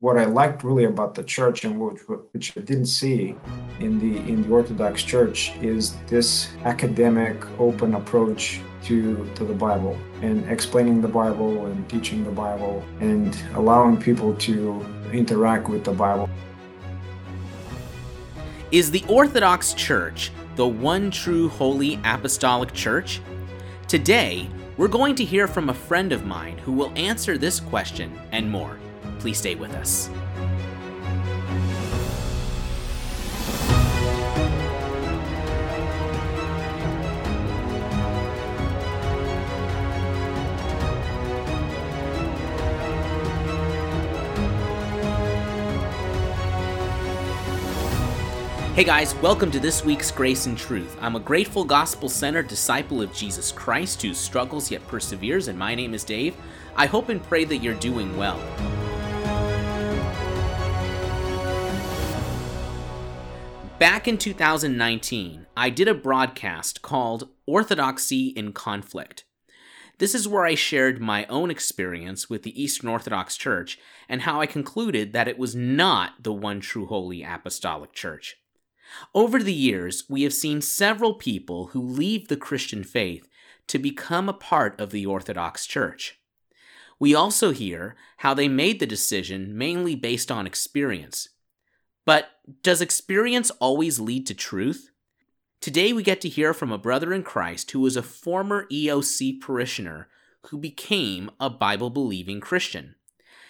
what I liked really about the church and which, which I didn't see in the in the Orthodox Church is this academic, open approach to to the Bible and explaining the Bible and teaching the Bible and allowing people to interact with the Bible. Is the Orthodox Church the one true holy apostolic church? Today, we're going to hear from a friend of mine who will answer this question and more. Please stay with us. Hey guys, welcome to this week's Grace and Truth. I'm a grateful, gospel centered disciple of Jesus Christ who struggles yet perseveres, and my name is Dave. I hope and pray that you're doing well. Back in 2019, I did a broadcast called Orthodoxy in Conflict. This is where I shared my own experience with the Eastern Orthodox Church and how I concluded that it was not the one true holy apostolic church. Over the years, we have seen several people who leave the Christian faith to become a part of the Orthodox Church. We also hear how they made the decision mainly based on experience, but does experience always lead to truth? Today we get to hear from a brother in Christ who was a former EOC parishioner who became a Bible believing Christian.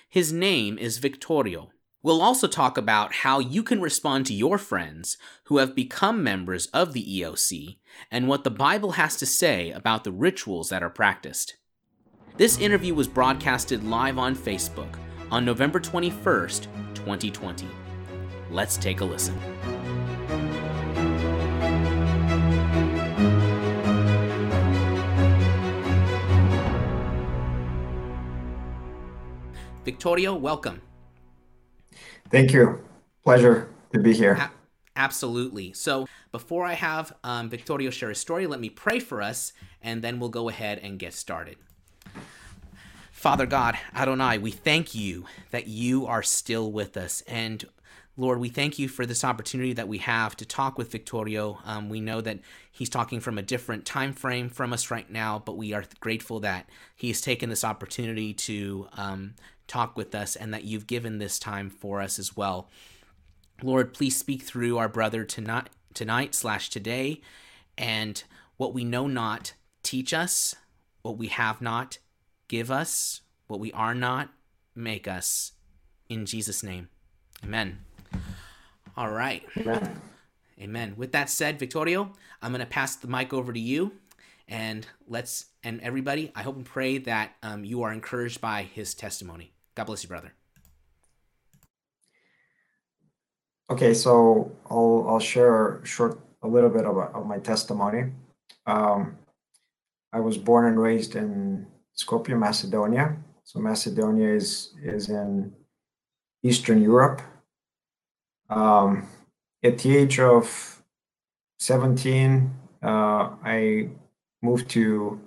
His name is Victorio. We'll also talk about how you can respond to your friends who have become members of the EOC and what the Bible has to say about the rituals that are practiced. This interview was broadcasted live on Facebook on November 21st, 2020. Let's take a listen. Victorio, welcome. Thank you. Pleasure to be here. A- absolutely. So, before I have um, Victorio share his story, let me pray for us, and then we'll go ahead and get started. Father God, Adonai, we thank you that you are still with us. And Lord, we thank you for this opportunity that we have to talk with Victorio. Um, we know that he's talking from a different time frame from us right now, but we are grateful that he has taken this opportunity to um, talk with us and that you've given this time for us as well. Lord, please speak through our brother tonight, tonight slash today, and what we know not, teach us. What we have not, give us. What we are not, make us. In Jesus' name, Amen. All right. Amen. Amen. With that said, Victorio, I'm going to pass the mic over to you. And let's, and everybody, I hope and pray that um, you are encouraged by his testimony. God bless you, brother. Okay, so I'll, I'll share short, a little bit about of my testimony. Um, I was born and raised in Skopje, Macedonia. So Macedonia is, is in Eastern Europe um, at the age of 17, uh, I moved to,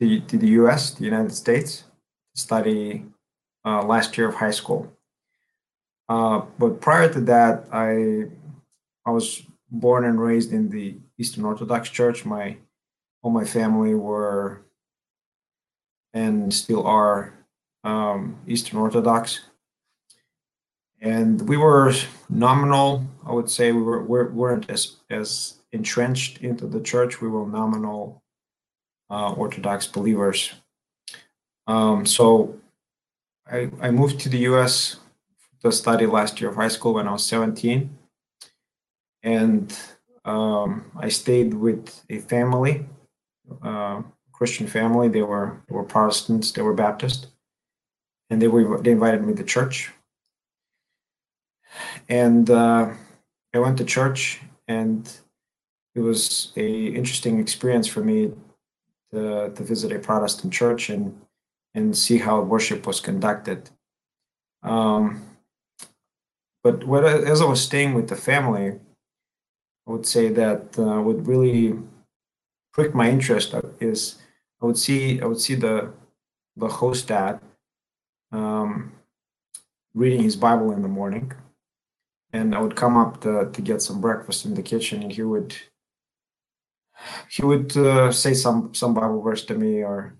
to, to the US, the United States, to study uh, last year of high school. Uh, but prior to that, I I was born and raised in the Eastern Orthodox Church. My all my family were and still are um, Eastern Orthodox and we were nominal. I would say we were we weren't as as entrenched into the church. We were nominal uh, Orthodox believers. Um, so I, I moved to the U.S. to study last year of high school when I was 17, and um, I stayed with a family, uh, Christian family. They were they were Protestants. They were Baptist, and they were they invited me to church and uh, I went to church, and it was a interesting experience for me to, to visit a Protestant church and and see how worship was conducted. Um, but what as I was staying with the family, I would say that uh, what really pricked my interest is I would see I would see the the host dad um, reading his Bible in the morning, and I would come up to, to get some breakfast in the kitchen, and he would he would uh, say some some Bible verse to me or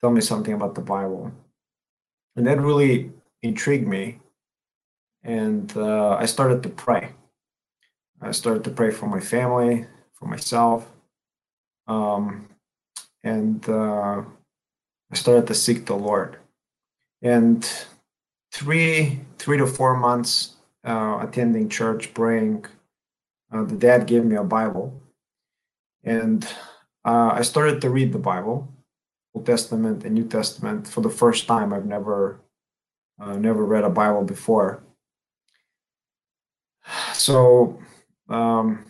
tell me something about the Bible, and that really intrigued me, and uh, I started to pray. I started to pray for my family, for myself, um, and uh, I started to seek the Lord. And three three to four months uh, attending church, praying, uh, the dad gave me a Bible, and uh, I started to read the Bible, Old Testament and New Testament for the first time. I've never uh, never read a Bible before, so um,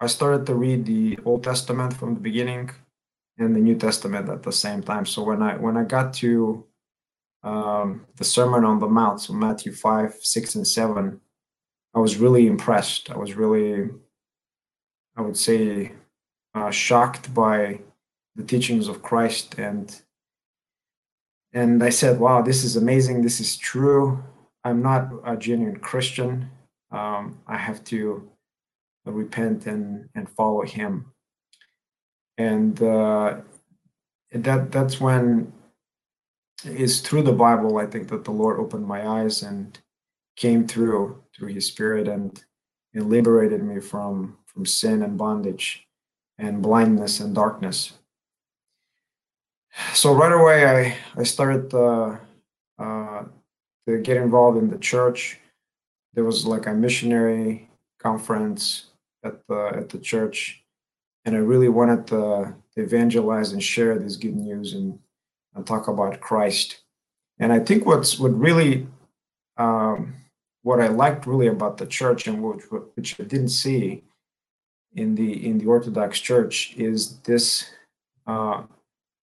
I started to read the Old Testament from the beginning and the New Testament at the same time. So when I when I got to um, the Sermon on the Mount, so Matthew five, six, and seven, I was really impressed. I was really, I would say, uh, shocked by the teachings of Christ, and and I said, "Wow, this is amazing. This is true. I'm not a genuine Christian. Um, I have to repent and and follow Him." And uh, that that's when it's through the Bible I think that the Lord opened my eyes and came through through His Spirit and and liberated me from from sin and bondage and blindness and darkness. So right away, I I started uh, uh, to get involved in the church. There was like a missionary conference at the at the church, and I really wanted to, evangelize and share this good news and, and talk about Christ. And I think what's what really um, what I liked really about the church and which, which I didn't see in the in the Orthodox Church is this uh,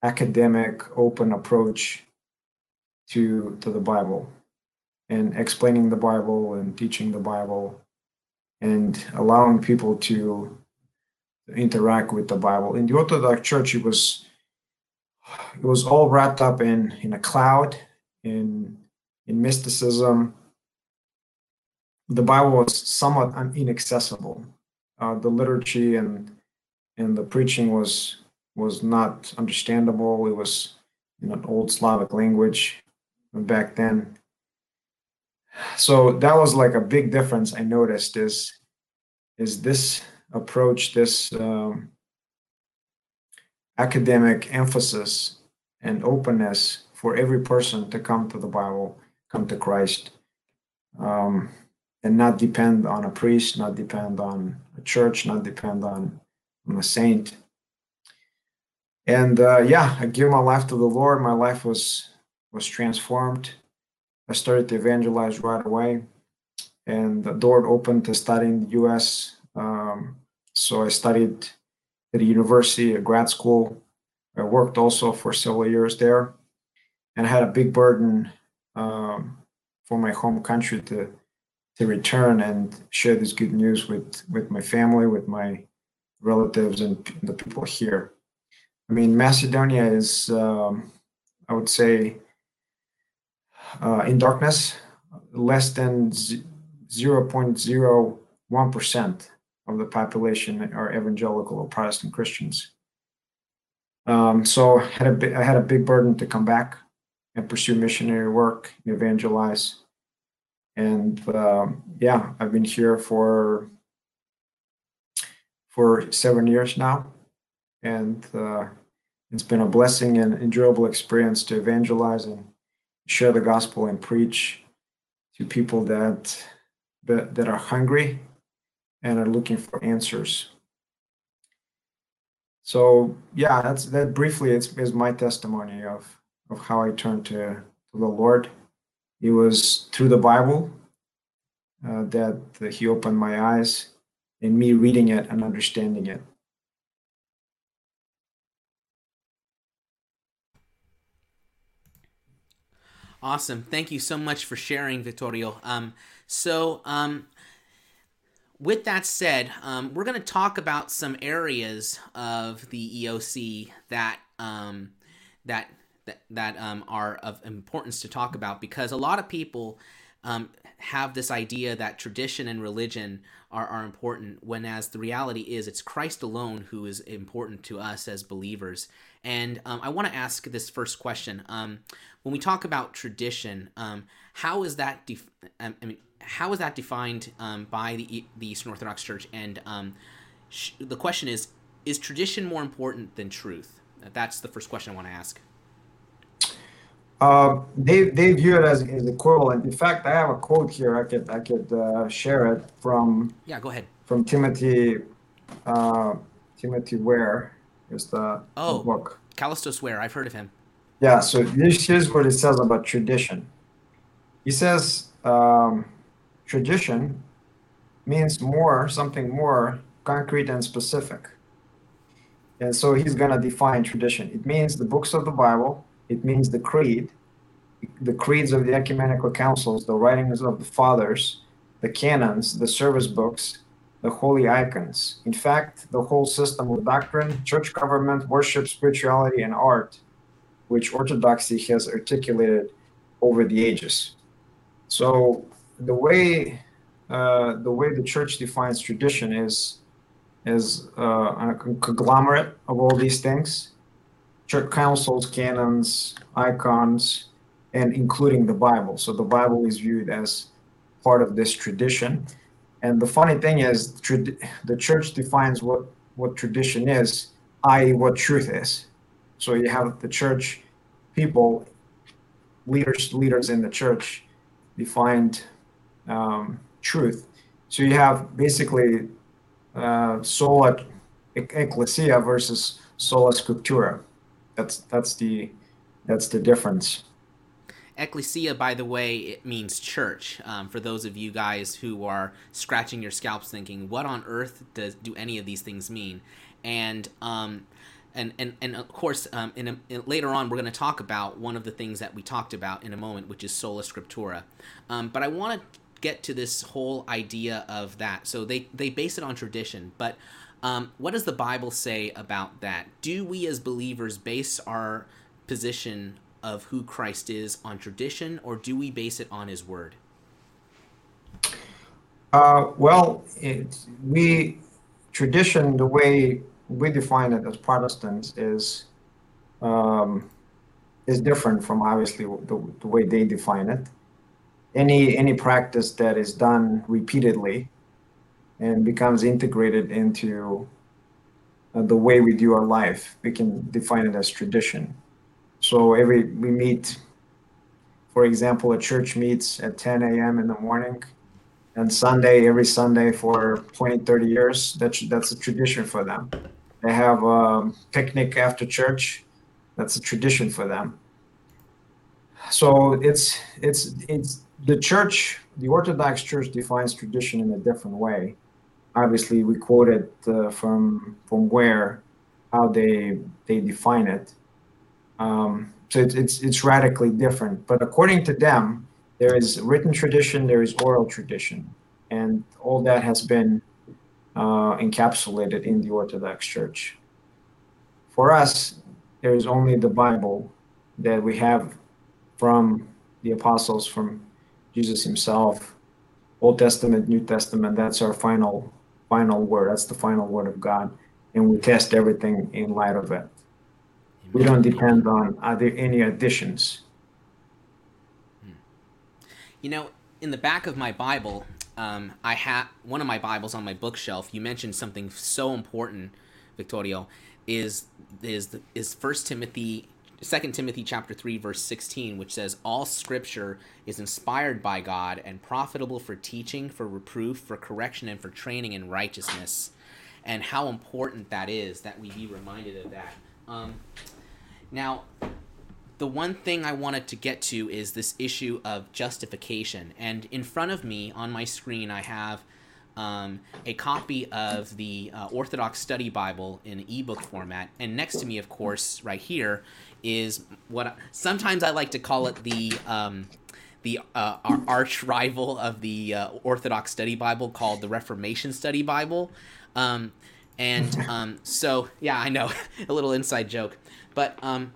academic, open approach to to the Bible and explaining the Bible and teaching the Bible and allowing people to interact with the Bible. In the Orthodox Church, it was it was all wrapped up in in a cloud, in in mysticism. The Bible was somewhat inaccessible uh, the liturgy and and the preaching was was not understandable. It was in an old Slavic language back then. So that was like a big difference I noticed is is this approach, this um, academic emphasis and openness for every person to come to the Bible, come to Christ. Um, and not depend on a priest, not depend on a church, not depend on, on a saint. And uh, yeah, I gave my life to the Lord. My life was was transformed. I started to evangelize right away, and the door opened to study in the U.S. Um, so I studied at a university, a grad school. I worked also for several years there, and had a big burden um, for my home country to to return and share this good news with with my family, with my relatives, and the people here. I mean, Macedonia is, um, I would say, uh, in darkness, less than zero point zero one percent of the population are evangelical or Protestant Christians. Um, so I had a I had a big burden to come back and pursue missionary work, evangelize, and um, yeah, I've been here for for seven years now, and uh, it's been a blessing and enjoyable experience to evangelize and share the gospel and preach to people that, that are hungry and are looking for answers. So yeah, that's that briefly it's is my testimony of of how I turned to, to the Lord it was through the Bible uh, that He opened my eyes and me reading it and understanding it. Awesome. Thank you so much for sharing, Victorio. Um, so, um, with that said, um, we're going to talk about some areas of the EOC that um, that that, that um, are of importance to talk about because a lot of people um, have this idea that tradition and religion are, are important when as the reality is it's christ alone who is important to us as believers. And um, i want to ask this first question. Um, when we talk about tradition how is that def- I mean, how is that defined um, by the, the eastern orthodox church and um, sh- the question is is tradition more important than truth that's the first question i want to ask uh, they they view it as, as equivalent. In fact, I have a quote here. I could I could uh, share it from yeah. Go ahead. From Timothy uh, Timothy Ware. Here's the, oh, the book. Kallistos Ware. I've heard of him. Yeah. So this, here's what it says about tradition. He says um, tradition means more something more concrete and specific. And so he's going to define tradition. It means the books of the Bible it means the creed, the creeds of the ecumenical councils, the writings of the fathers, the canons, the service books, the holy icons. In fact, the whole system of doctrine, church government, worship, spirituality, and art, which Orthodoxy has articulated over the ages. So the way uh, the way the church defines tradition is is uh, a conglomerate of all these things church councils, canons, icons, and including the Bible. So the Bible is viewed as part of this tradition. And the funny thing is, the church defines what, what tradition is, i.e., what truth is. So you have the church people, leaders, leaders in the church, defined um, truth. So you have basically uh, sola ecclesia versus sola scriptura. That's that's the that's the difference. Ecclesia, by the way, it means church. Um, for those of you guys who are scratching your scalps, thinking, "What on earth does do any of these things mean?" And um, and and and of course, um, in, a, in later on, we're going to talk about one of the things that we talked about in a moment, which is sola scriptura. Um, but I want to get to this whole idea of that. So they they base it on tradition, but um, what does the Bible say about that? Do we as believers base our position of who Christ is on tradition, or do we base it on His Word? Uh, well, it, we tradition, the way we define it as Protestants, is um, is different from obviously the, the way they define it. Any any practice that is done repeatedly and becomes integrated into uh, the way we do our life. We can define it as tradition. So every we meet, for example, a church meets at 10 a.m. in the morning, and Sunday every Sunday for 20, 30 years. That's that's a tradition for them. They have a picnic after church. That's a tradition for them. So it's it's it's the church, the Orthodox Church defines tradition in a different way obviously we quoted uh, from from Ware how they they define it. Um, so it's, it's it's radically different. But according to them, there is written tradition, there is oral tradition, and all that has been uh, encapsulated in the Orthodox Church. For us, there is only the Bible that we have from the apostles, from Jesus himself, Old Testament, New Testament. That's our final final word. That's the final word of God. And we test everything in light of it. We don't depend on are there any additions. Hmm. You know, in the back of my Bible, um, I have one of my Bibles on my bookshelf. You mentioned something so important, Victorio, is is the, is First Timothy 2 Timothy chapter 3 verse 16 which says all scripture is inspired by God and profitable for teaching for reproof for correction and for training in righteousness. And how important that is that we be reminded of that. Um, now the one thing I wanted to get to is this issue of justification. And in front of me on my screen I have um, a copy of the uh, Orthodox Study Bible in ebook format. And next to me, of course, right here, is what I, sometimes I like to call it the um, the uh, arch rival of the uh, Orthodox Study Bible called the Reformation Study Bible. Um, and um, so, yeah, I know a little inside joke, but um,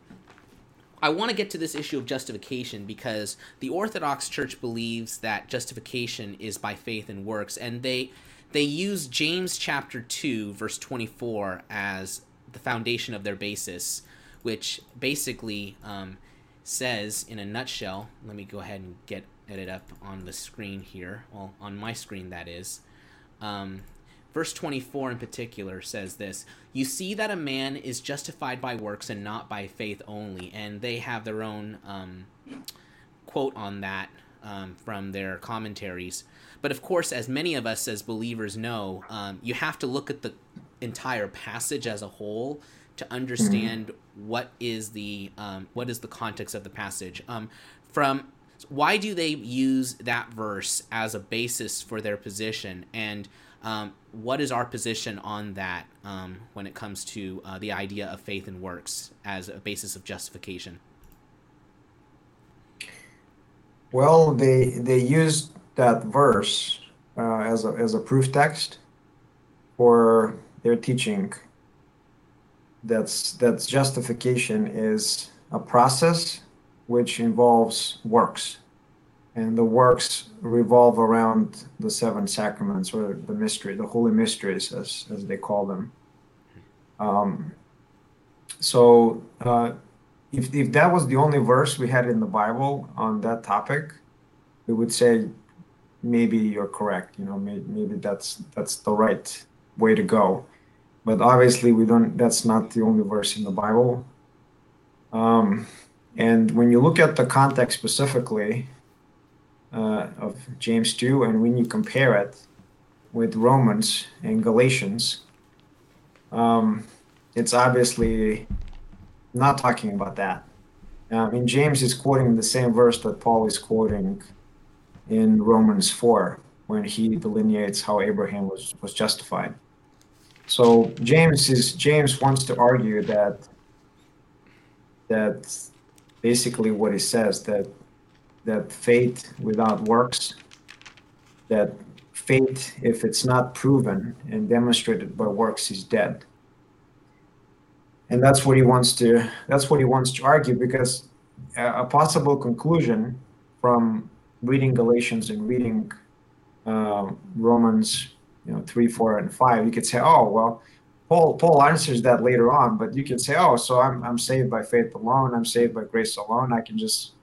I want to get to this issue of justification because the Orthodox Church believes that justification is by faith and works, and they they use James chapter two verse twenty four as the foundation of their basis, which basically um, says in a nutshell. Let me go ahead and get it up on the screen here. Well, on my screen that is. Um, Verse 24 in particular says this You see that a man is justified by works and not by faith only. And they have their own um, quote on that um, from their commentaries. But of course, as many of us as believers know, um, you have to look at the entire passage as a whole to understand mm-hmm. what is the um, what is the context of the passage. Um, from why do they use that verse as a basis for their position and um, what is our position on that um, when it comes to uh, the idea of faith and works as a basis of justification? Well, they they used that verse uh, as a as a proof text for their teaching. That's that's justification is a process which involves works and the works revolve around the seven sacraments or the mystery, the holy mysteries, as as they call them. Um, so, uh, if if that was the only verse we had in the Bible on that topic, we would say maybe you're correct. You know, maybe, maybe that's that's the right way to go. But obviously, we don't. That's not the only verse in the Bible. Um, and when you look at the context specifically, uh, of James 2, and when you compare it with Romans and Galatians, um, it's obviously not talking about that. I mean, James is quoting the same verse that Paul is quoting in Romans 4 when he delineates how Abraham was, was justified. So James is James wants to argue that that basically what he says that that faith without works, that faith, if it's not proven and demonstrated by works, is dead. And that's what he wants to. That's what he wants to argue because a possible conclusion from reading Galatians and reading uh, Romans, you know, three, four, and five, you could say, oh well, Paul Paul answers that later on, but you could say, oh, so I'm I'm saved by faith alone. I'm saved by grace alone. I can just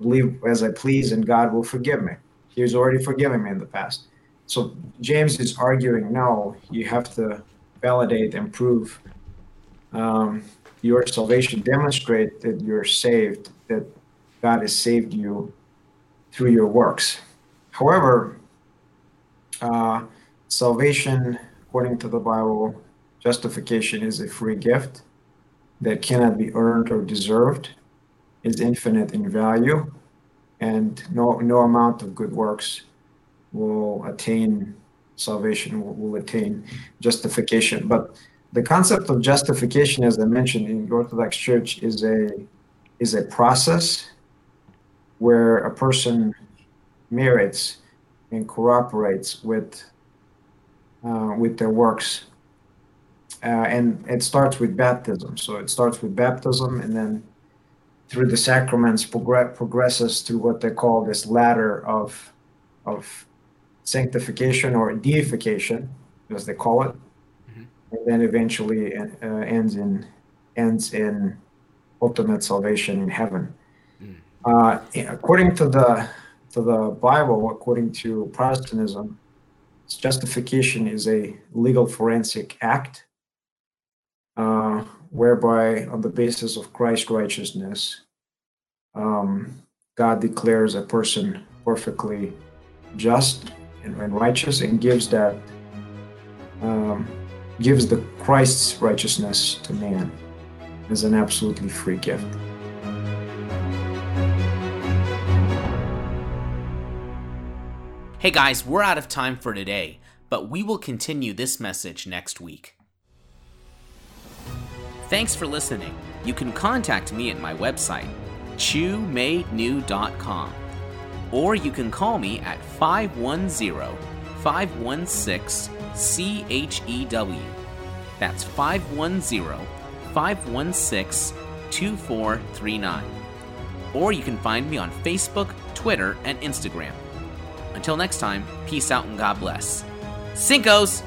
live as I please and God will forgive me. He's already forgiven me in the past. So James is arguing no, you have to validate and prove um, your salvation, demonstrate that you're saved, that God has saved you through your works. However, uh, salvation, according to the Bible, justification is a free gift that cannot be earned or deserved is infinite in value, and no, no amount of good works will attain salvation, will, will attain justification. But the concept of justification, as I mentioned in the Orthodox Church, is a is a process where a person merits and cooperates with uh, with their works, uh, and it starts with baptism. So it starts with baptism, and then through the sacraments progress, progresses to what they call this ladder of of sanctification or deification, as they call it, mm-hmm. and then eventually uh, ends in ends in ultimate salvation in heaven. Mm. Uh, according to the to the Bible, according to Protestantism, justification is a legal forensic act. Uh, whereby, on the basis of Christ's righteousness, um, God declares a person perfectly just and, and righteous and gives that um, gives the Christ's righteousness to man as an absolutely free gift. Hey guys, we're out of time for today, but we will continue this message next week. Thanks for listening. You can contact me at my website, chewmadenew.com, or you can call me at 510 516 CHEW. That's 510 516 2439. Or you can find me on Facebook, Twitter, and Instagram. Until next time, peace out and God bless. Cinco's!